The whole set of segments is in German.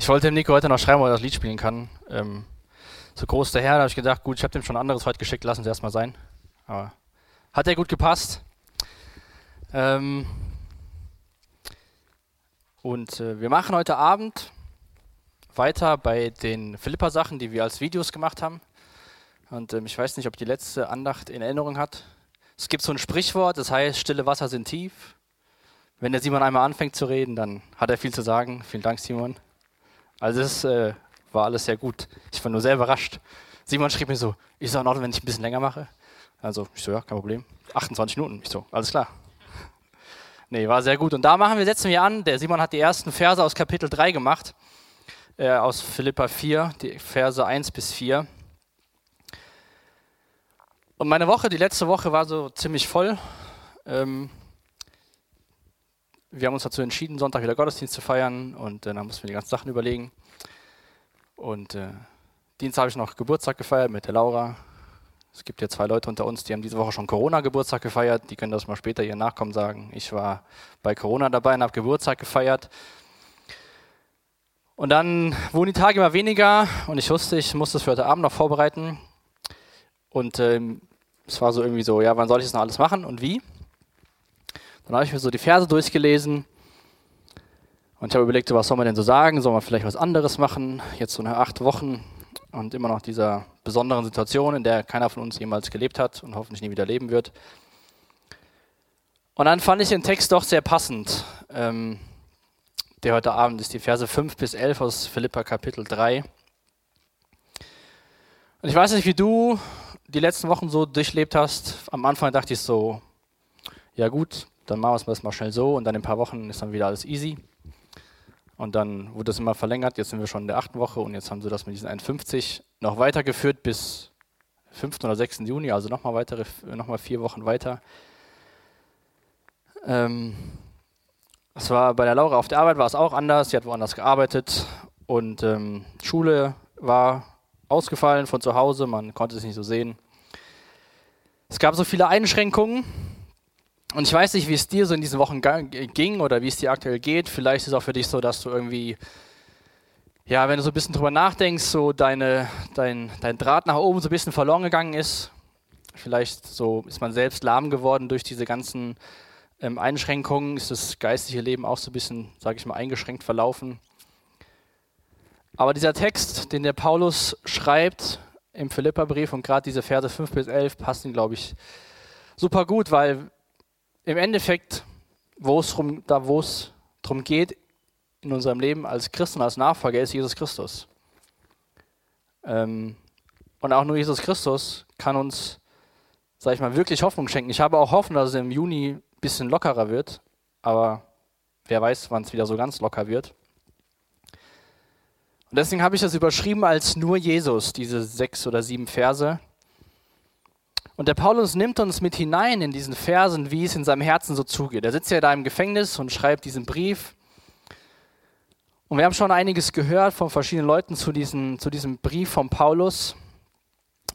Ich wollte dem Nico heute noch schreiben, ob er das Lied spielen kann. Ähm, so groß der Herr, da habe ich gedacht, gut, ich habe dem schon anderes heute geschickt, lassen Sie erstmal sein. Aber hat er gut gepasst. Ähm, und äh, wir machen heute Abend weiter bei den Philippa-Sachen, die wir als Videos gemacht haben. Und ähm, ich weiß nicht, ob die letzte Andacht in Erinnerung hat. Es gibt so ein Sprichwort, das heißt, stille Wasser sind tief. Wenn der Simon einmal anfängt zu reden, dann hat er viel zu sagen. Vielen Dank, Simon. Also es äh, war alles sehr gut. Ich war nur sehr überrascht. Simon schrieb mir so, ist es in Ordnung, wenn ich ein bisschen länger mache? Also ich so, ja, kein Problem. 28 Minuten. Ich so, alles klar. Nee, war sehr gut. Und da machen wir, setzen wir an. Der Simon hat die ersten Verse aus Kapitel 3 gemacht, äh, aus Philippa 4, die Verse 1 bis 4. Und meine Woche, die letzte Woche war so ziemlich voll. Ähm, wir haben uns dazu entschieden, Sonntag wieder Gottesdienst zu feiern und äh, dann mussten wir die ganzen Sachen überlegen. Und äh, Dienstag habe ich noch Geburtstag gefeiert mit der Laura. Es gibt ja zwei Leute unter uns, die haben diese Woche schon Corona-Geburtstag gefeiert. Die können das mal später ihren Nachkommen sagen. Ich war bei Corona dabei und habe Geburtstag gefeiert. Und dann wurden die Tage immer weniger und ich wusste, ich muss das für heute Abend noch vorbereiten. Und ähm, es war so irgendwie so, ja, wann soll ich das noch alles machen und wie? Dann habe ich mir so die Verse durchgelesen und ich habe überlegt, was soll man denn so sagen? Soll man vielleicht was anderes machen? Jetzt so nach acht Wochen und immer noch dieser besonderen Situation, in der keiner von uns jemals gelebt hat und hoffentlich nie wieder leben wird. Und dann fand ich den Text doch sehr passend. Ähm, der heute Abend ist die Verse 5 bis 11 aus Philippa Kapitel 3. Und ich weiß nicht, wie du die letzten Wochen so durchlebt hast. Am Anfang dachte ich so, ja gut, dann machen wir es mal schnell so und dann in ein paar Wochen ist dann wieder alles easy. Und dann wurde das immer verlängert, jetzt sind wir schon in der achten Woche und jetzt haben sie das mit diesen 51 noch weitergeführt bis 5. oder 6. Juni, also nochmal weitere, nochmal vier Wochen weiter. Ähm, es war bei der Laura auf der Arbeit war es auch anders, sie hat woanders gearbeitet und ähm, Schule war ausgefallen von zu Hause, man konnte es nicht so sehen. Es gab so viele Einschränkungen und ich weiß nicht, wie es dir so in diesen Wochen ging oder wie es dir aktuell geht. Vielleicht ist es auch für dich so, dass du irgendwie, ja, wenn du so ein bisschen drüber nachdenkst, so deine, dein, dein Draht nach oben so ein bisschen verloren gegangen ist. Vielleicht so ist man selbst lahm geworden durch diese ganzen ähm, Einschränkungen. Ist das geistliche Leben auch so ein bisschen, sage ich mal, eingeschränkt verlaufen. Aber dieser Text, den der Paulus schreibt im Philipperbrief und gerade diese Verse 5 bis 11 passen, glaube ich, super gut, weil im Endeffekt, wo es drum, da wo es darum geht, in unserem Leben als Christen, als Nachfolger, ist Jesus Christus. Ähm, und auch nur Jesus Christus kann uns, sag ich mal, wirklich Hoffnung schenken. Ich habe auch Hoffnung, dass es im Juni ein bisschen lockerer wird, aber wer weiß, wann es wieder so ganz locker wird. Und deswegen habe ich das überschrieben als nur Jesus, diese sechs oder sieben Verse. Und der Paulus nimmt uns mit hinein in diesen Versen, wie es in seinem Herzen so zugeht. Er sitzt ja da im Gefängnis und schreibt diesen Brief. Und wir haben schon einiges gehört von verschiedenen Leuten zu, diesen, zu diesem Brief von Paulus.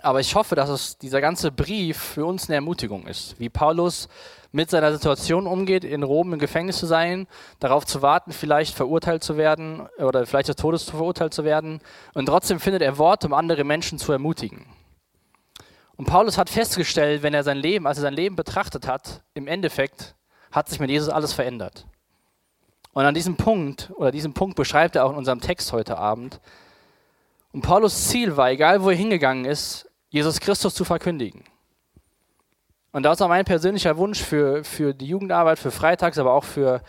Aber ich hoffe, dass es, dieser ganze Brief für uns eine Ermutigung ist, wie Paulus mit seiner Situation umgeht, in Rom im Gefängnis zu sein, darauf zu warten, vielleicht verurteilt zu werden oder vielleicht des Todes verurteilt zu werden. Und trotzdem findet er Worte, um andere Menschen zu ermutigen. Und Paulus hat festgestellt, wenn er sein Leben, als er sein Leben betrachtet hat, im Endeffekt hat sich mit Jesus alles verändert. Und an diesem Punkt, oder diesen Punkt beschreibt er auch in unserem Text heute Abend. Und Paulus Ziel war, egal wo er hingegangen ist, Jesus Christus zu verkündigen. Und das ist auch mein persönlicher Wunsch für, für die Jugendarbeit, für Freitags, aber auch für,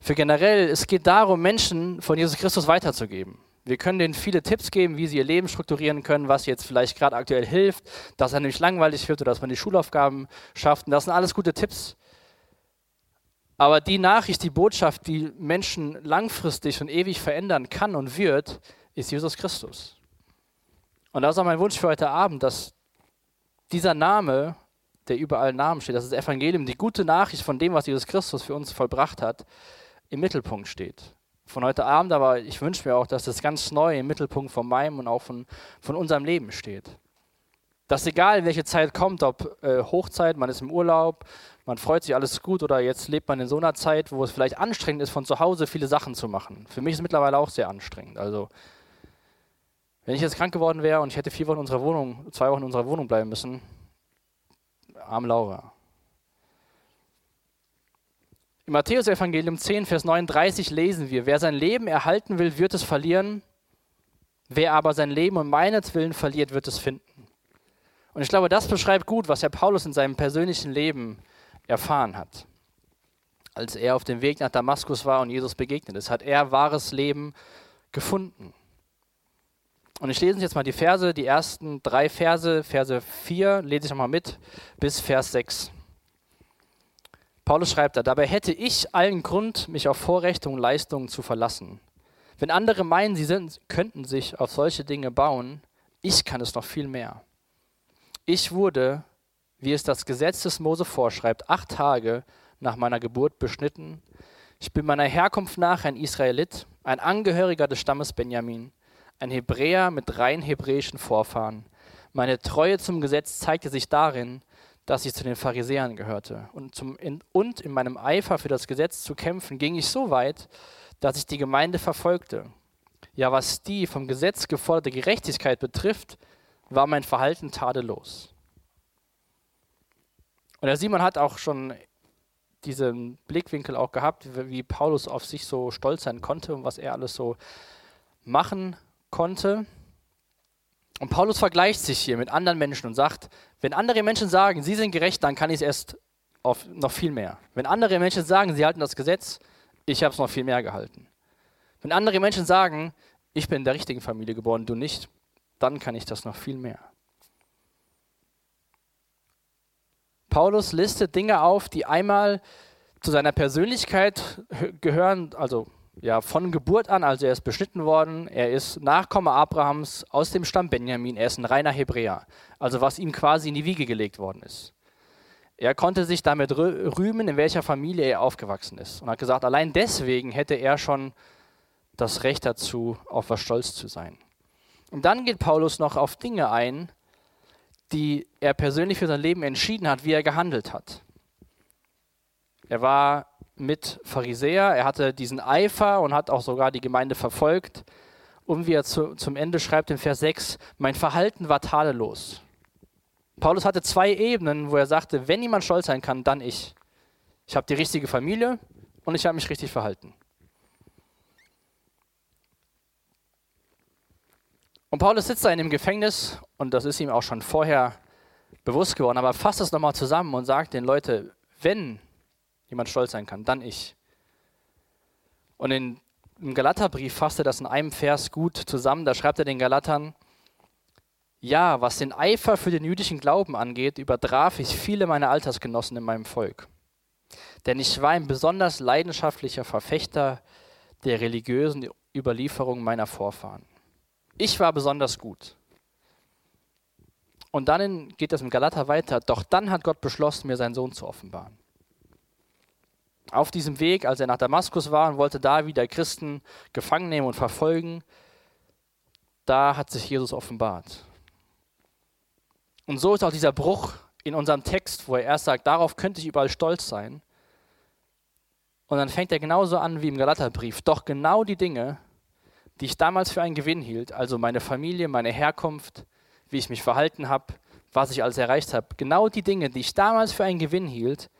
für generell. Es geht darum, Menschen von Jesus Christus weiterzugeben. Wir können denen viele Tipps geben, wie sie ihr Leben strukturieren können, was jetzt vielleicht gerade aktuell hilft, dass er nämlich langweilig wird oder dass man die Schulaufgaben schafft. Und das sind alles gute Tipps. Aber die Nachricht, die Botschaft, die Menschen langfristig und ewig verändern kann und wird, ist Jesus Christus. Und das ist auch mein Wunsch für heute Abend, dass dieser Name, der überall Namen steht, dass das Evangelium, die gute Nachricht von dem, was Jesus Christus für uns vollbracht hat, im Mittelpunkt steht von heute Abend, aber ich wünsche mir auch, dass das ganz neu im Mittelpunkt von meinem und auch von, von unserem Leben steht. Dass egal, welche Zeit kommt, ob äh, Hochzeit, man ist im Urlaub, man freut sich, alles gut, oder jetzt lebt man in so einer Zeit, wo es vielleicht anstrengend ist, von zu Hause viele Sachen zu machen. Für mich ist es mittlerweile auch sehr anstrengend. Also, wenn ich jetzt krank geworden wäre und ich hätte vier Wochen in unserer Wohnung, zwei Wochen in unserer Wohnung bleiben müssen, arm Laura. Im Matthäus-Evangelium 10, Vers 39 lesen wir: Wer sein Leben erhalten will, wird es verlieren. Wer aber sein Leben um meinetwillen verliert, wird es finden. Und ich glaube, das beschreibt gut, was Herr Paulus in seinem persönlichen Leben erfahren hat. Als er auf dem Weg nach Damaskus war und Jesus begegnet ist, hat er wahres Leben gefunden. Und ich lese jetzt mal die Verse, die ersten drei Verse, Verse 4, lese ich nochmal mit, bis Vers 6. Paulus schreibt da, dabei hätte ich allen Grund, mich auf Vorrechte und Leistungen zu verlassen. Wenn andere meinen, sie sind, könnten sich auf solche Dinge bauen, ich kann es noch viel mehr. Ich wurde, wie es das Gesetz des Mose vorschreibt, acht Tage nach meiner Geburt beschnitten. Ich bin meiner Herkunft nach ein Israelit, ein Angehöriger des Stammes Benjamin, ein Hebräer mit rein hebräischen Vorfahren. Meine Treue zum Gesetz zeigte sich darin, dass ich zu den Pharisäern gehörte. Und, zum, in, und in meinem Eifer für das Gesetz zu kämpfen, ging ich so weit, dass ich die Gemeinde verfolgte. Ja, was die vom Gesetz geforderte Gerechtigkeit betrifft, war mein Verhalten tadellos. Und der Simon hat auch schon diesen Blickwinkel auch gehabt, wie Paulus auf sich so stolz sein konnte und was er alles so machen konnte. Und Paulus vergleicht sich hier mit anderen Menschen und sagt, wenn andere Menschen sagen, sie sind gerecht, dann kann ich es erst auf noch viel mehr. Wenn andere Menschen sagen, sie halten das Gesetz, ich habe es noch viel mehr gehalten. Wenn andere Menschen sagen, ich bin in der richtigen Familie geboren, du nicht, dann kann ich das noch viel mehr. Paulus listet Dinge auf, die einmal zu seiner Persönlichkeit gehören, also ja, von Geburt an, also er ist beschnitten worden, er ist Nachkomme Abrahams aus dem Stamm Benjamin, er ist ein reiner Hebräer, also was ihm quasi in die Wiege gelegt worden ist. Er konnte sich damit rühmen, in welcher Familie er aufgewachsen ist und hat gesagt, allein deswegen hätte er schon das Recht dazu, auf was stolz zu sein. Und dann geht Paulus noch auf Dinge ein, die er persönlich für sein Leben entschieden hat, wie er gehandelt hat. Er war mit Pharisäer. Er hatte diesen Eifer und hat auch sogar die Gemeinde verfolgt. Und wie er zu, zum Ende schreibt in Vers 6, mein Verhalten war tadellos. Paulus hatte zwei Ebenen, wo er sagte, wenn jemand stolz sein kann, dann ich. Ich habe die richtige Familie und ich habe mich richtig verhalten. Und Paulus sitzt da in dem Gefängnis und das ist ihm auch schon vorher bewusst geworden, aber fasst es nochmal zusammen und sagt den Leuten, wenn jemand stolz sein kann, dann ich. Und in, im Galaterbrief fasst er das in einem Vers gut zusammen. Da schreibt er den Galatern, ja, was den Eifer für den jüdischen Glauben angeht, übertraf ich viele meiner Altersgenossen in meinem Volk. Denn ich war ein besonders leidenschaftlicher Verfechter der religiösen Überlieferung meiner Vorfahren. Ich war besonders gut. Und dann geht es im Galater weiter. Doch dann hat Gott beschlossen, mir seinen Sohn zu offenbaren auf diesem Weg, als er nach Damaskus war und wollte da wieder Christen gefangen nehmen und verfolgen, da hat sich Jesus offenbart. Und so ist auch dieser Bruch in unserem Text, wo er erst sagt, darauf könnte ich überall stolz sein. Und dann fängt er genauso an wie im Galaterbrief. Doch genau die Dinge, die ich damals für einen Gewinn hielt, also meine Familie, meine Herkunft, wie ich mich verhalten habe, was ich alles erreicht habe, genau die Dinge, die ich damals für einen Gewinn hielt,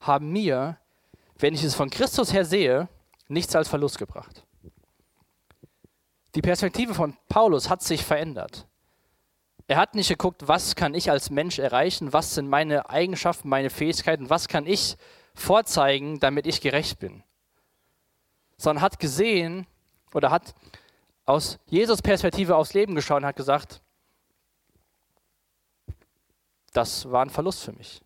haben mir wenn ich es von Christus her sehe, nichts als Verlust gebracht. Die Perspektive von Paulus hat sich verändert. Er hat nicht geguckt, was kann ich als Mensch erreichen, was sind meine Eigenschaften, meine Fähigkeiten, was kann ich vorzeigen, damit ich gerecht bin. Sondern hat gesehen oder hat aus Jesus Perspektive aufs Leben geschaut und hat gesagt, das war ein Verlust für mich.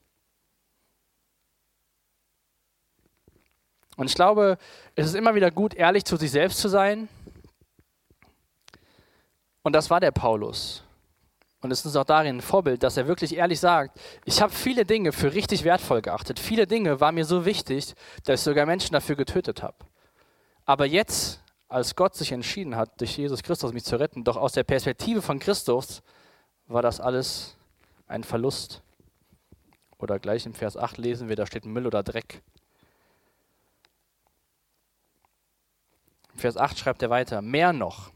Und ich glaube, es ist immer wieder gut, ehrlich zu sich selbst zu sein. Und das war der Paulus. Und es ist auch darin ein Vorbild, dass er wirklich ehrlich sagt, ich habe viele Dinge für richtig wertvoll geachtet. Viele Dinge waren mir so wichtig, dass ich sogar Menschen dafür getötet habe. Aber jetzt, als Gott sich entschieden hat, durch Jesus Christus mich zu retten, doch aus der Perspektive von Christus war das alles ein Verlust. Oder gleich im Vers 8 lesen wir, da steht Müll oder Dreck. Vers 8 schreibt er weiter, mehr noch.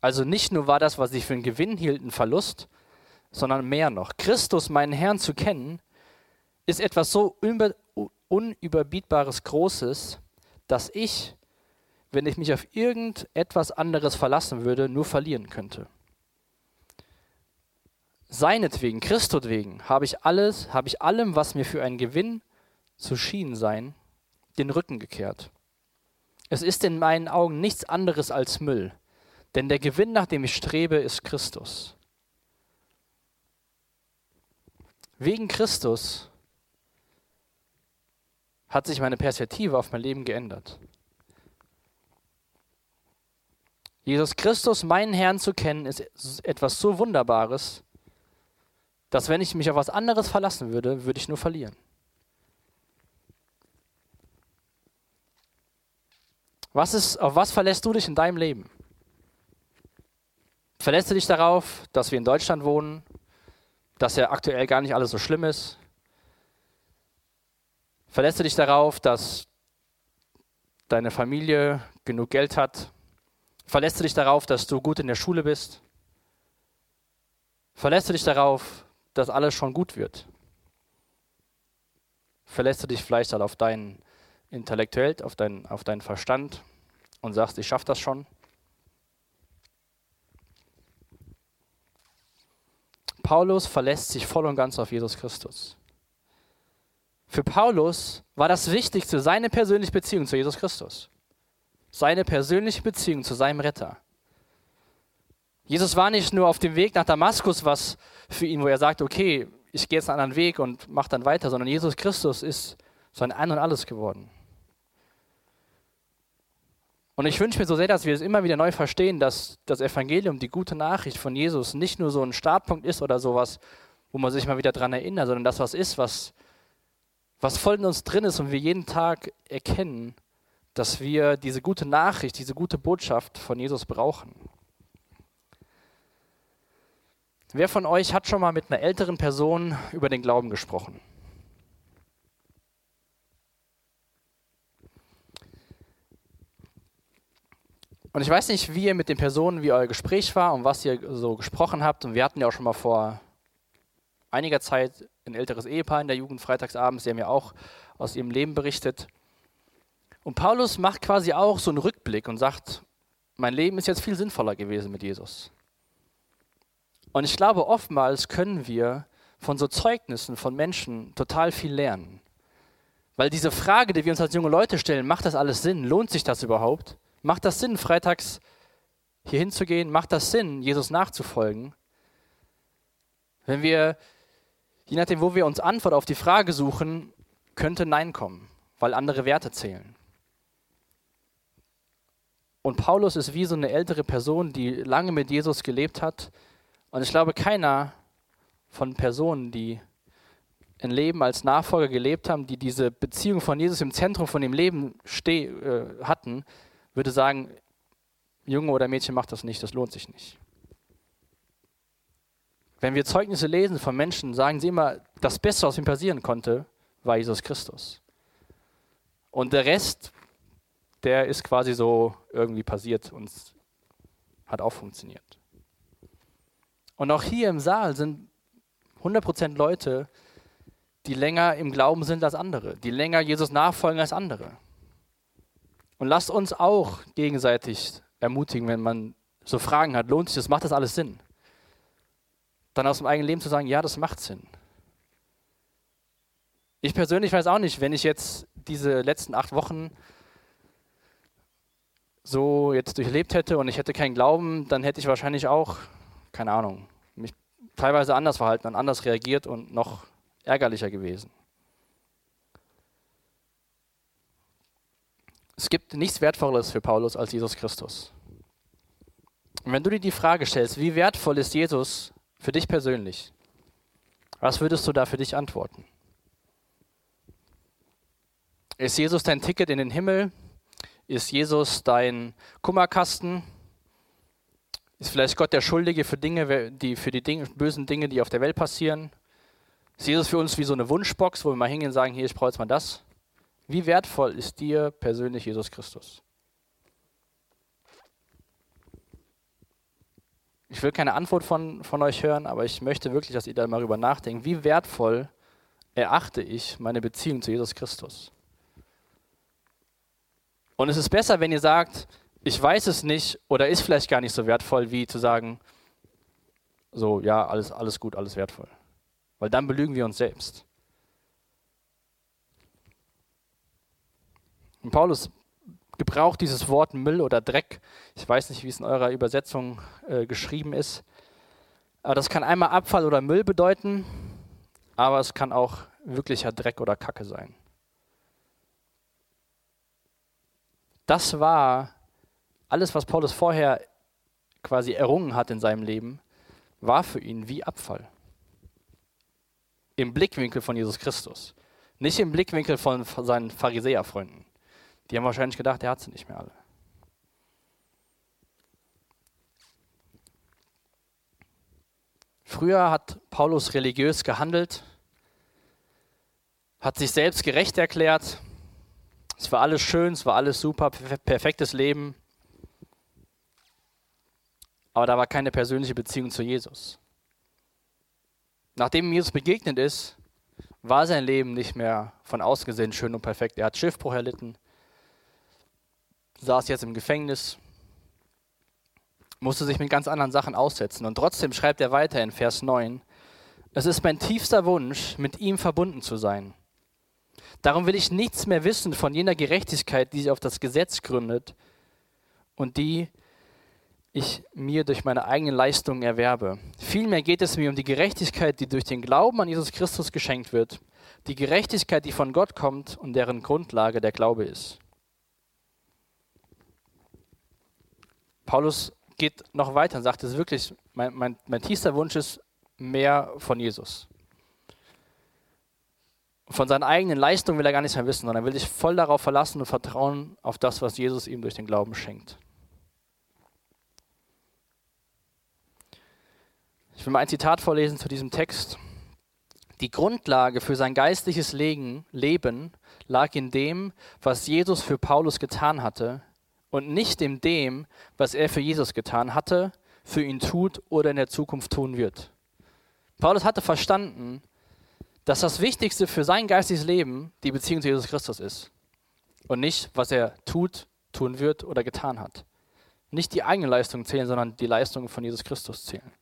Also nicht nur war das, was ich für einen Gewinn hielt, ein Verlust, sondern mehr noch. Christus, meinen Herrn, zu kennen, ist etwas so unüberbietbares Großes, dass ich, wenn ich mich auf irgendetwas anderes verlassen würde, nur verlieren könnte. Seinetwegen, Christus wegen, habe ich alles, habe ich allem, was mir für einen Gewinn zu schienen sein, den Rücken gekehrt. Es ist in meinen Augen nichts anderes als Müll, denn der Gewinn, nach dem ich strebe, ist Christus. Wegen Christus hat sich meine Perspektive auf mein Leben geändert. Jesus Christus, meinen Herrn zu kennen, ist etwas so Wunderbares, dass wenn ich mich auf was anderes verlassen würde, würde ich nur verlieren. Was ist, auf was verlässt du dich in deinem Leben? Verlässt du dich darauf, dass wir in Deutschland wohnen, dass ja aktuell gar nicht alles so schlimm ist? Verlässt du dich darauf, dass deine Familie genug Geld hat? Verlässt du dich darauf, dass du gut in der Schule bist? Verlässt du dich darauf, dass alles schon gut wird? Verlässt du dich vielleicht auf deinen intellektuell, auf, dein, auf deinen Verstand und sagst, ich schaffe das schon. Paulus verlässt sich voll und ganz auf Jesus Christus. Für Paulus war das Wichtigste seine persönliche Beziehung zu Jesus Christus. Seine persönliche Beziehung zu seinem Retter. Jesus war nicht nur auf dem Weg nach Damaskus, was für ihn, wo er sagt, okay, ich gehe jetzt einen anderen Weg und mache dann weiter, sondern Jesus Christus ist sein Ein und Alles geworden. Und ich wünsche mir so sehr, dass wir es immer wieder neu verstehen, dass das Evangelium, die gute Nachricht von Jesus, nicht nur so ein Startpunkt ist oder sowas, wo man sich mal wieder dran erinnert, sondern das was ist, was, was voll in uns drin ist und wir jeden Tag erkennen, dass wir diese gute Nachricht, diese gute Botschaft von Jesus brauchen. Wer von euch hat schon mal mit einer älteren Person über den Glauben gesprochen? Und ich weiß nicht, wie ihr mit den Personen, wie euer Gespräch war und was ihr so gesprochen habt. Und wir hatten ja auch schon mal vor einiger Zeit ein älteres Ehepaar in der Jugend freitagsabends, die haben ja auch aus ihrem Leben berichtet. Und Paulus macht quasi auch so einen Rückblick und sagt, mein Leben ist jetzt viel sinnvoller gewesen mit Jesus. Und ich glaube, oftmals können wir von so Zeugnissen von Menschen total viel lernen. Weil diese Frage, die wir uns als junge Leute stellen, macht das alles Sinn? Lohnt sich das überhaupt? Macht das Sinn, freitags hier hinzugehen? Macht das Sinn, Jesus nachzufolgen? Wenn wir, je nachdem, wo wir uns Antwort auf die Frage suchen, könnte Nein kommen, weil andere Werte zählen. Und Paulus ist wie so eine ältere Person, die lange mit Jesus gelebt hat. Und ich glaube, keiner von Personen, die ein Leben als Nachfolger gelebt haben, die diese Beziehung von Jesus im Zentrum von dem Leben äh, hatten, würde sagen, Junge oder Mädchen macht das nicht, das lohnt sich nicht. Wenn wir Zeugnisse lesen von Menschen, sagen sie immer, das Beste, was ihm passieren konnte, war Jesus Christus. Und der Rest, der ist quasi so irgendwie passiert und hat auch funktioniert. Und auch hier im Saal sind 100% Leute, die länger im Glauben sind als andere, die länger Jesus nachfolgen als andere. Und lasst uns auch gegenseitig ermutigen, wenn man so Fragen hat, lohnt sich das, macht das alles Sinn? Dann aus dem eigenen Leben zu sagen, ja, das macht Sinn. Ich persönlich weiß auch nicht, wenn ich jetzt diese letzten acht Wochen so jetzt durchlebt hätte und ich hätte keinen Glauben, dann hätte ich wahrscheinlich auch, keine Ahnung, mich teilweise anders verhalten und anders reagiert und noch ärgerlicher gewesen. Es gibt nichts Wertvolles für Paulus als Jesus Christus. Und wenn du dir die Frage stellst, wie wertvoll ist Jesus für dich persönlich, was würdest du da für dich antworten? Ist Jesus dein Ticket in den Himmel? Ist Jesus dein Kummerkasten? Ist vielleicht Gott der Schuldige für Dinge, die für die Dinge, bösen Dinge, die auf der Welt passieren? Ist Jesus für uns wie so eine Wunschbox, wo wir mal hingehen und sagen, hier, ich brauche jetzt mal das? Wie wertvoll ist dir persönlich Jesus Christus? Ich will keine Antwort von, von euch hören, aber ich möchte wirklich, dass ihr da mal darüber nachdenkt. Wie wertvoll erachte ich meine Beziehung zu Jesus Christus? Und es ist besser, wenn ihr sagt, ich weiß es nicht oder ist vielleicht gar nicht so wertvoll, wie zu sagen, so, ja, alles, alles gut, alles wertvoll. Weil dann belügen wir uns selbst. Und Paulus gebraucht dieses Wort Müll oder Dreck. Ich weiß nicht, wie es in eurer Übersetzung äh, geschrieben ist. Aber das kann einmal Abfall oder Müll bedeuten, aber es kann auch wirklicher Dreck oder Kacke sein. Das war alles, was Paulus vorher quasi errungen hat in seinem Leben, war für ihn wie Abfall. Im Blickwinkel von Jesus Christus. Nicht im Blickwinkel von seinen Pharisäerfreunden. Die haben wahrscheinlich gedacht, er hat sie nicht mehr alle. Früher hat Paulus religiös gehandelt, hat sich selbst gerecht erklärt. Es war alles schön, es war alles super, perfektes Leben. Aber da war keine persönliche Beziehung zu Jesus. Nachdem Jesus begegnet ist, war sein Leben nicht mehr von außen gesehen schön und perfekt. Er hat Schiffbruch erlitten, saß jetzt im Gefängnis, musste sich mit ganz anderen Sachen aussetzen. Und trotzdem schreibt er weiter in Vers 9, es ist mein tiefster Wunsch, mit ihm verbunden zu sein. Darum will ich nichts mehr wissen von jener Gerechtigkeit, die sich auf das Gesetz gründet und die ich mir durch meine eigenen Leistungen erwerbe. Vielmehr geht es mir um die Gerechtigkeit, die durch den Glauben an Jesus Christus geschenkt wird. Die Gerechtigkeit, die von Gott kommt und deren Grundlage der Glaube ist. Paulus geht noch weiter und sagt, es ist wirklich, mein, mein, mein tiefster Wunsch ist mehr von Jesus. Von seinen eigenen Leistungen will er gar nichts mehr wissen, sondern er will sich voll darauf verlassen und vertrauen auf das, was Jesus ihm durch den Glauben schenkt. Ich will mal ein Zitat vorlesen zu diesem Text. Die Grundlage für sein geistliches Leben lag in dem, was Jesus für Paulus getan hatte, und nicht in dem, was er für Jesus getan hatte, für ihn tut oder in der Zukunft tun wird. Paulus hatte verstanden, dass das Wichtigste für sein geistiges Leben die Beziehung zu Jesus Christus ist und nicht, was er tut, tun wird oder getan hat. Nicht die eigene Leistung zählen, sondern die Leistungen von Jesus Christus zählen.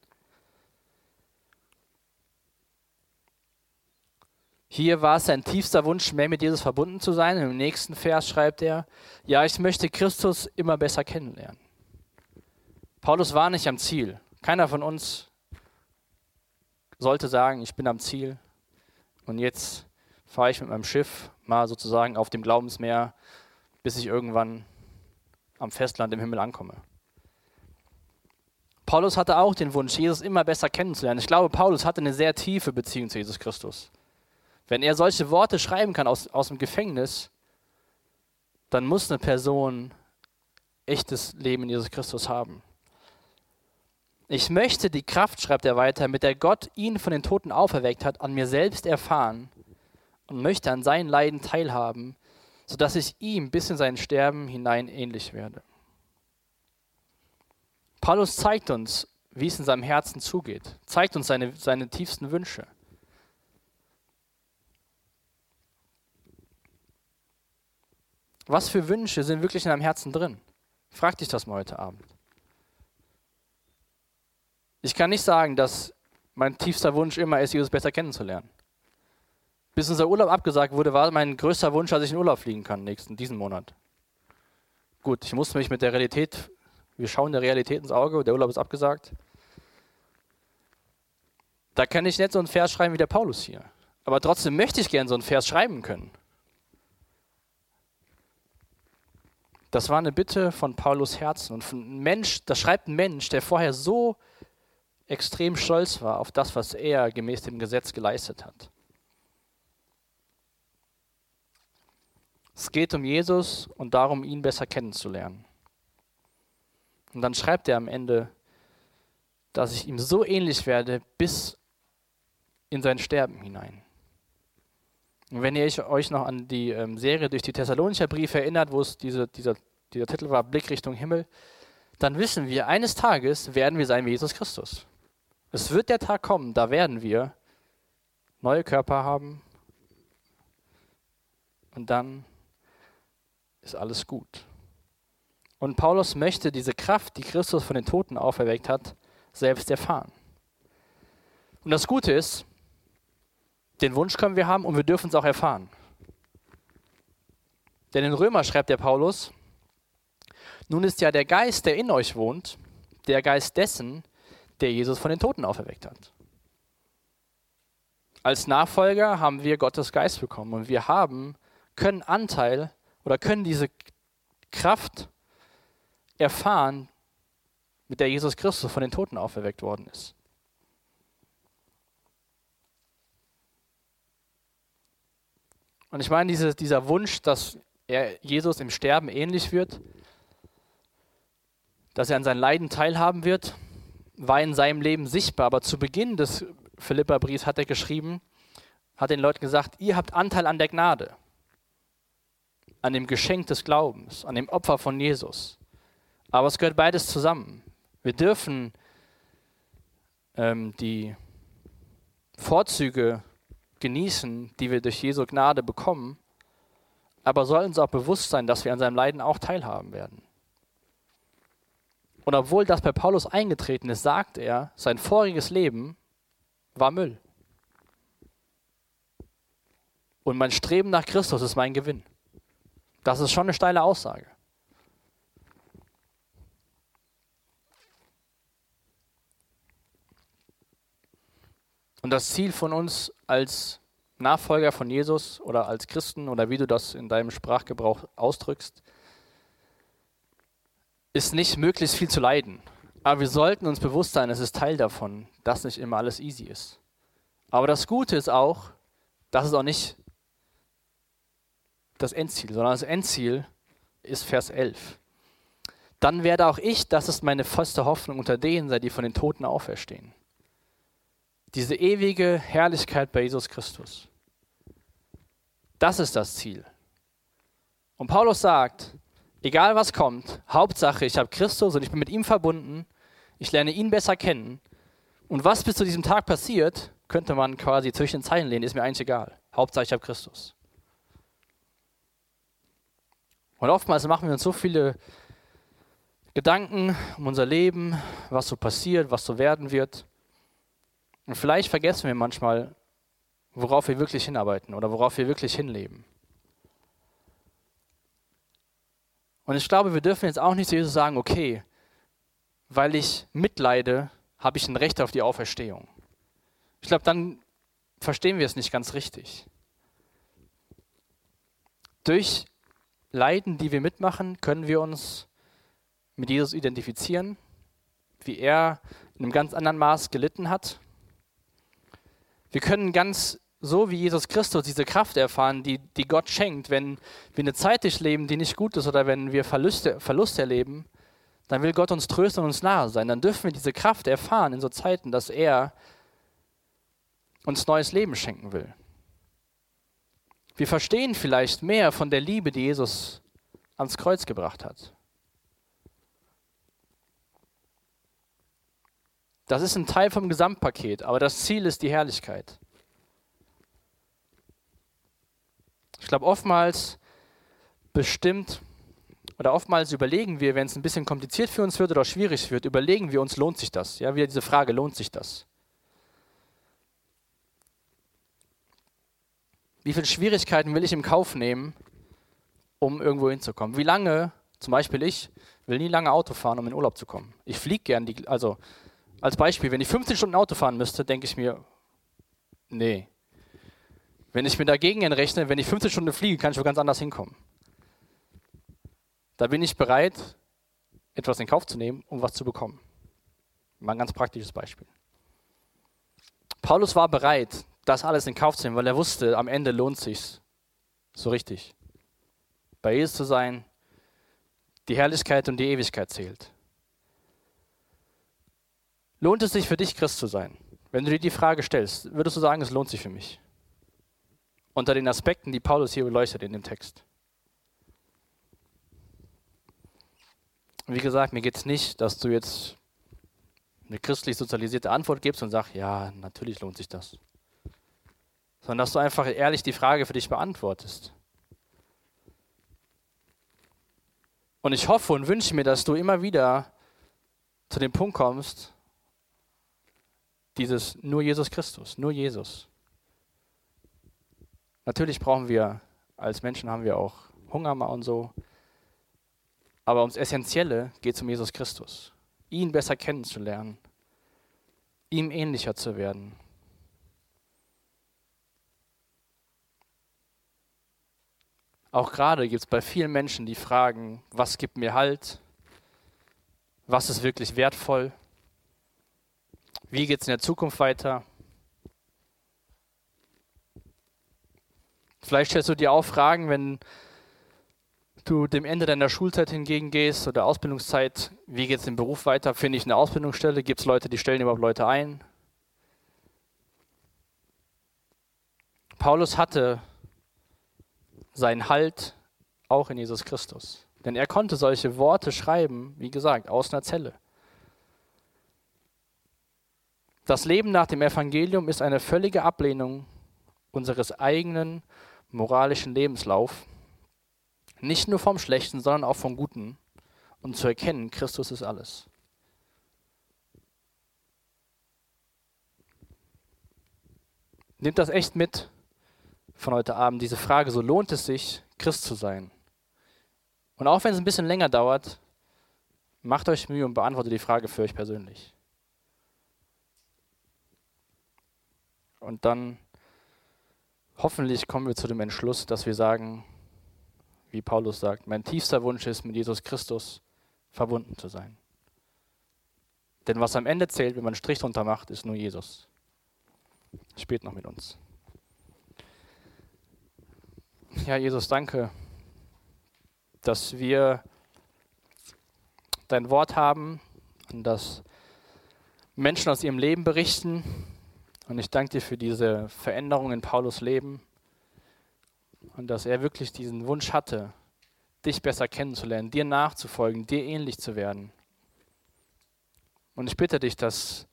Hier war es sein tiefster Wunsch, mehr mit Jesus verbunden zu sein. Im nächsten Vers schreibt er, ja, ich möchte Christus immer besser kennenlernen. Paulus war nicht am Ziel. Keiner von uns sollte sagen, ich bin am Ziel und jetzt fahre ich mit meinem Schiff mal sozusagen auf dem Glaubensmeer, bis ich irgendwann am Festland im Himmel ankomme. Paulus hatte auch den Wunsch, Jesus immer besser kennenzulernen. Ich glaube, Paulus hatte eine sehr tiefe Beziehung zu Jesus Christus. Wenn er solche Worte schreiben kann aus, aus dem Gefängnis, dann muss eine Person echtes Leben in Jesus Christus haben. Ich möchte die Kraft, schreibt er weiter, mit der Gott ihn von den Toten auferweckt hat, an mir selbst erfahren und möchte an seinen Leiden teilhaben, sodass ich ihm bis in sein Sterben hinein ähnlich werde. Paulus zeigt uns, wie es in seinem Herzen zugeht, zeigt uns seine, seine tiefsten Wünsche. Was für Wünsche sind wirklich in deinem Herzen drin? Frag dich das mal heute Abend. Ich kann nicht sagen, dass mein tiefster Wunsch immer ist, Jesus besser kennenzulernen. Bis unser Urlaub abgesagt wurde, war mein größter Wunsch, dass ich in Urlaub fliegen kann nächsten, diesen Monat. Gut, ich musste mich mit der Realität, wir schauen der Realität ins Auge, der Urlaub ist abgesagt. Da kann ich nicht so einen Vers schreiben wie der Paulus hier. Aber trotzdem möchte ich gerne so einen Vers schreiben können. Das war eine Bitte von Paulus Herzen und von einem Mensch, das schreibt ein Mensch, der vorher so extrem stolz war auf das, was er gemäß dem Gesetz geleistet hat. Es geht um Jesus und darum, ihn besser kennenzulernen. Und dann schreibt er am Ende, dass ich ihm so ähnlich werde bis in sein Sterben hinein. Und wenn ihr euch noch an die ähm, Serie durch die Thessalonicher Briefe erinnert, wo es diese, dieser, dieser Titel war, Blick Richtung Himmel, dann wissen wir, eines Tages werden wir sein wie Jesus Christus. Es wird der Tag kommen, da werden wir neue Körper haben und dann ist alles gut. Und Paulus möchte diese Kraft, die Christus von den Toten auferweckt hat, selbst erfahren. Und das Gute ist, den Wunsch können wir haben und wir dürfen es auch erfahren. Denn in Römer schreibt der Paulus, nun ist ja der Geist, der in euch wohnt, der Geist dessen, der Jesus von den Toten auferweckt hat. Als Nachfolger haben wir Gottes Geist bekommen und wir haben, können Anteil oder können diese Kraft erfahren, mit der Jesus Christus von den Toten auferweckt worden ist. Und ich meine, diese, dieser Wunsch, dass er Jesus im Sterben ähnlich wird, dass er an seinen Leiden teilhaben wird, war in seinem Leben sichtbar. Aber zu Beginn des Philipperbriefs hat er geschrieben, hat den Leuten gesagt, ihr habt Anteil an der Gnade, an dem Geschenk des Glaubens, an dem Opfer von Jesus. Aber es gehört beides zusammen. Wir dürfen ähm, die Vorzüge genießen, die wir durch Jesu Gnade bekommen, aber sollen uns auch bewusst sein, dass wir an seinem Leiden auch teilhaben werden. Und obwohl das bei Paulus eingetreten ist, sagt er, sein voriges Leben war Müll. Und mein Streben nach Christus ist mein Gewinn. Das ist schon eine steile Aussage. Und das Ziel von uns als Nachfolger von Jesus oder als Christen oder wie du das in deinem Sprachgebrauch ausdrückst, ist nicht möglichst viel zu leiden. Aber wir sollten uns bewusst sein, es ist Teil davon, dass nicht immer alles easy ist. Aber das Gute ist auch, das ist auch nicht das Endziel, sondern das Endziel ist Vers 11. Dann werde auch ich, das ist meine feste Hoffnung, unter denen sei, die von den Toten auferstehen. Diese ewige Herrlichkeit bei Jesus Christus. Das ist das Ziel. Und Paulus sagt, egal was kommt, Hauptsache, ich habe Christus und ich bin mit ihm verbunden, ich lerne ihn besser kennen. Und was bis zu diesem Tag passiert, könnte man quasi zwischen den Zeilen lehnen, ist mir eigentlich egal. Hauptsache, ich habe Christus. Und oftmals machen wir uns so viele Gedanken um unser Leben, was so passiert, was so werden wird. Und vielleicht vergessen wir manchmal, worauf wir wirklich hinarbeiten oder worauf wir wirklich hinleben. Und ich glaube, wir dürfen jetzt auch nicht zu Jesus sagen, okay, weil ich mitleide, habe ich ein Recht auf die Auferstehung. Ich glaube, dann verstehen wir es nicht ganz richtig. Durch Leiden, die wir mitmachen, können wir uns mit Jesus identifizieren, wie er in einem ganz anderen Maß gelitten hat wir können ganz so wie Jesus Christus diese Kraft erfahren, die, die Gott schenkt, wenn wir eine Zeit durchleben, die nicht gut ist oder wenn wir Verluste, Verlust erleben, dann will Gott uns trösten und uns nahe sein. Dann dürfen wir diese Kraft erfahren in so Zeiten, dass er uns neues Leben schenken will. Wir verstehen vielleicht mehr von der Liebe, die Jesus ans Kreuz gebracht hat. Das ist ein Teil vom Gesamtpaket, aber das Ziel ist die Herrlichkeit. Ich glaube, oftmals bestimmt oder oftmals überlegen wir, wenn es ein bisschen kompliziert für uns wird oder schwierig wird, überlegen wir uns, lohnt sich das? Ja, wieder diese Frage, lohnt sich das? Wie viele Schwierigkeiten will ich im Kauf nehmen, um irgendwo hinzukommen? Wie lange, zum Beispiel ich, will nie lange Auto fahren, um in Urlaub zu kommen. Ich fliege gern, die, also als Beispiel, wenn ich 15 Stunden Auto fahren müsste, denke ich mir, nee. Wenn ich mir dagegen entrechne, wenn ich 15 Stunden fliege, kann ich wo ganz anders hinkommen. Da bin ich bereit, etwas in Kauf zu nehmen, um was zu bekommen. Mal ein ganz praktisches Beispiel. Paulus war bereit, das alles in Kauf zu nehmen, weil er wusste, am Ende lohnt sich so richtig. Bei Jesus zu sein, die Herrlichkeit und die Ewigkeit zählt. Lohnt es sich für dich, Christ zu sein? Wenn du dir die Frage stellst, würdest du sagen, es lohnt sich für mich? Unter den Aspekten, die Paulus hier beleuchtet in dem Text. Wie gesagt, mir geht es nicht, dass du jetzt eine christlich sozialisierte Antwort gibst und sagst, ja, natürlich lohnt sich das. Sondern dass du einfach ehrlich die Frage für dich beantwortest. Und ich hoffe und wünsche mir, dass du immer wieder zu dem Punkt kommst, dieses nur Jesus Christus, nur Jesus. Natürlich brauchen wir, als Menschen haben wir auch Hunger mal und so, aber ums Essentielle geht es um Jesus Christus ihn besser kennenzulernen, ihm ähnlicher zu werden. Auch gerade gibt es bei vielen Menschen die Fragen, was gibt mir Halt? Was ist wirklich wertvoll? Wie geht es in der Zukunft weiter? Vielleicht stellst du dir auch Fragen, wenn du dem Ende deiner Schulzeit hingegengehst oder Ausbildungszeit, wie geht es im Beruf weiter? Finde ich eine Ausbildungsstelle? Gibt es Leute, die stellen überhaupt Leute ein? Paulus hatte seinen Halt auch in Jesus Christus. Denn er konnte solche Worte schreiben, wie gesagt, aus einer Zelle. Das Leben nach dem Evangelium ist eine völlige Ablehnung unseres eigenen moralischen Lebenslaufs nicht nur vom Schlechten, sondern auch vom Guten. Und zu erkennen, Christus ist alles. Nehmt das echt mit von heute Abend, diese Frage, so lohnt es sich, Christ zu sein. Und auch wenn es ein bisschen länger dauert, macht euch Mühe und beantwortet die Frage für euch persönlich. Und dann hoffentlich kommen wir zu dem Entschluss, dass wir sagen, wie Paulus sagt, mein tiefster Wunsch ist, mit Jesus Christus verbunden zu sein. Denn was am Ende zählt, wenn man einen Strich drunter macht, ist nur Jesus. Spät noch mit uns. Ja, Jesus, danke, dass wir dein Wort haben und dass Menschen aus ihrem Leben berichten. Und ich danke dir für diese Veränderung in Paulus Leben und dass er wirklich diesen Wunsch hatte, dich besser kennenzulernen, dir nachzufolgen, dir ähnlich zu werden. Und ich bitte dich, dass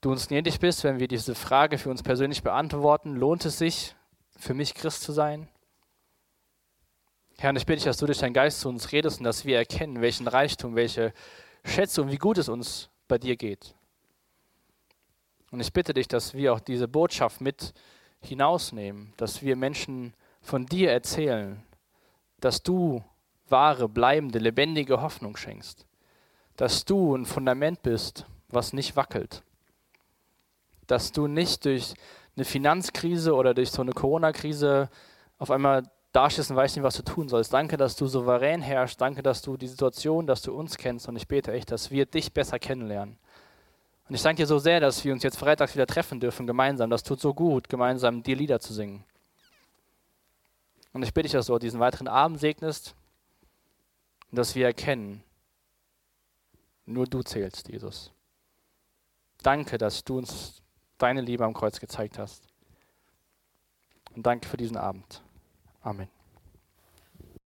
du uns gnädig bist, wenn wir diese Frage für uns persönlich beantworten. Lohnt es sich, für mich Christ zu sein? Herr, und ich bitte dich, dass du durch deinen Geist zu uns redest und dass wir erkennen, welchen Reichtum, welche Schätze und wie gut es uns bei dir geht. Und ich bitte dich, dass wir auch diese Botschaft mit hinausnehmen, dass wir Menschen von dir erzählen, dass du wahre, bleibende, lebendige Hoffnung schenkst, dass du ein Fundament bist, was nicht wackelt, dass du nicht durch eine Finanzkrise oder durch so eine Corona-Krise auf einmal dastehst und weißt nicht, was du tun sollst. Danke, dass du souverän herrschst. Danke, dass du die Situation, dass du uns kennst. Und ich bete echt, dass wir dich besser kennenlernen. Und ich danke dir so sehr, dass wir uns jetzt freitags wieder treffen dürfen, gemeinsam. Das tut so gut, gemeinsam dir Lieder zu singen. Und ich bitte dich, dass du diesen weiteren Abend segnest und dass wir erkennen, nur du zählst, Jesus. Danke, dass du uns deine Liebe am Kreuz gezeigt hast. Und danke für diesen Abend. Amen.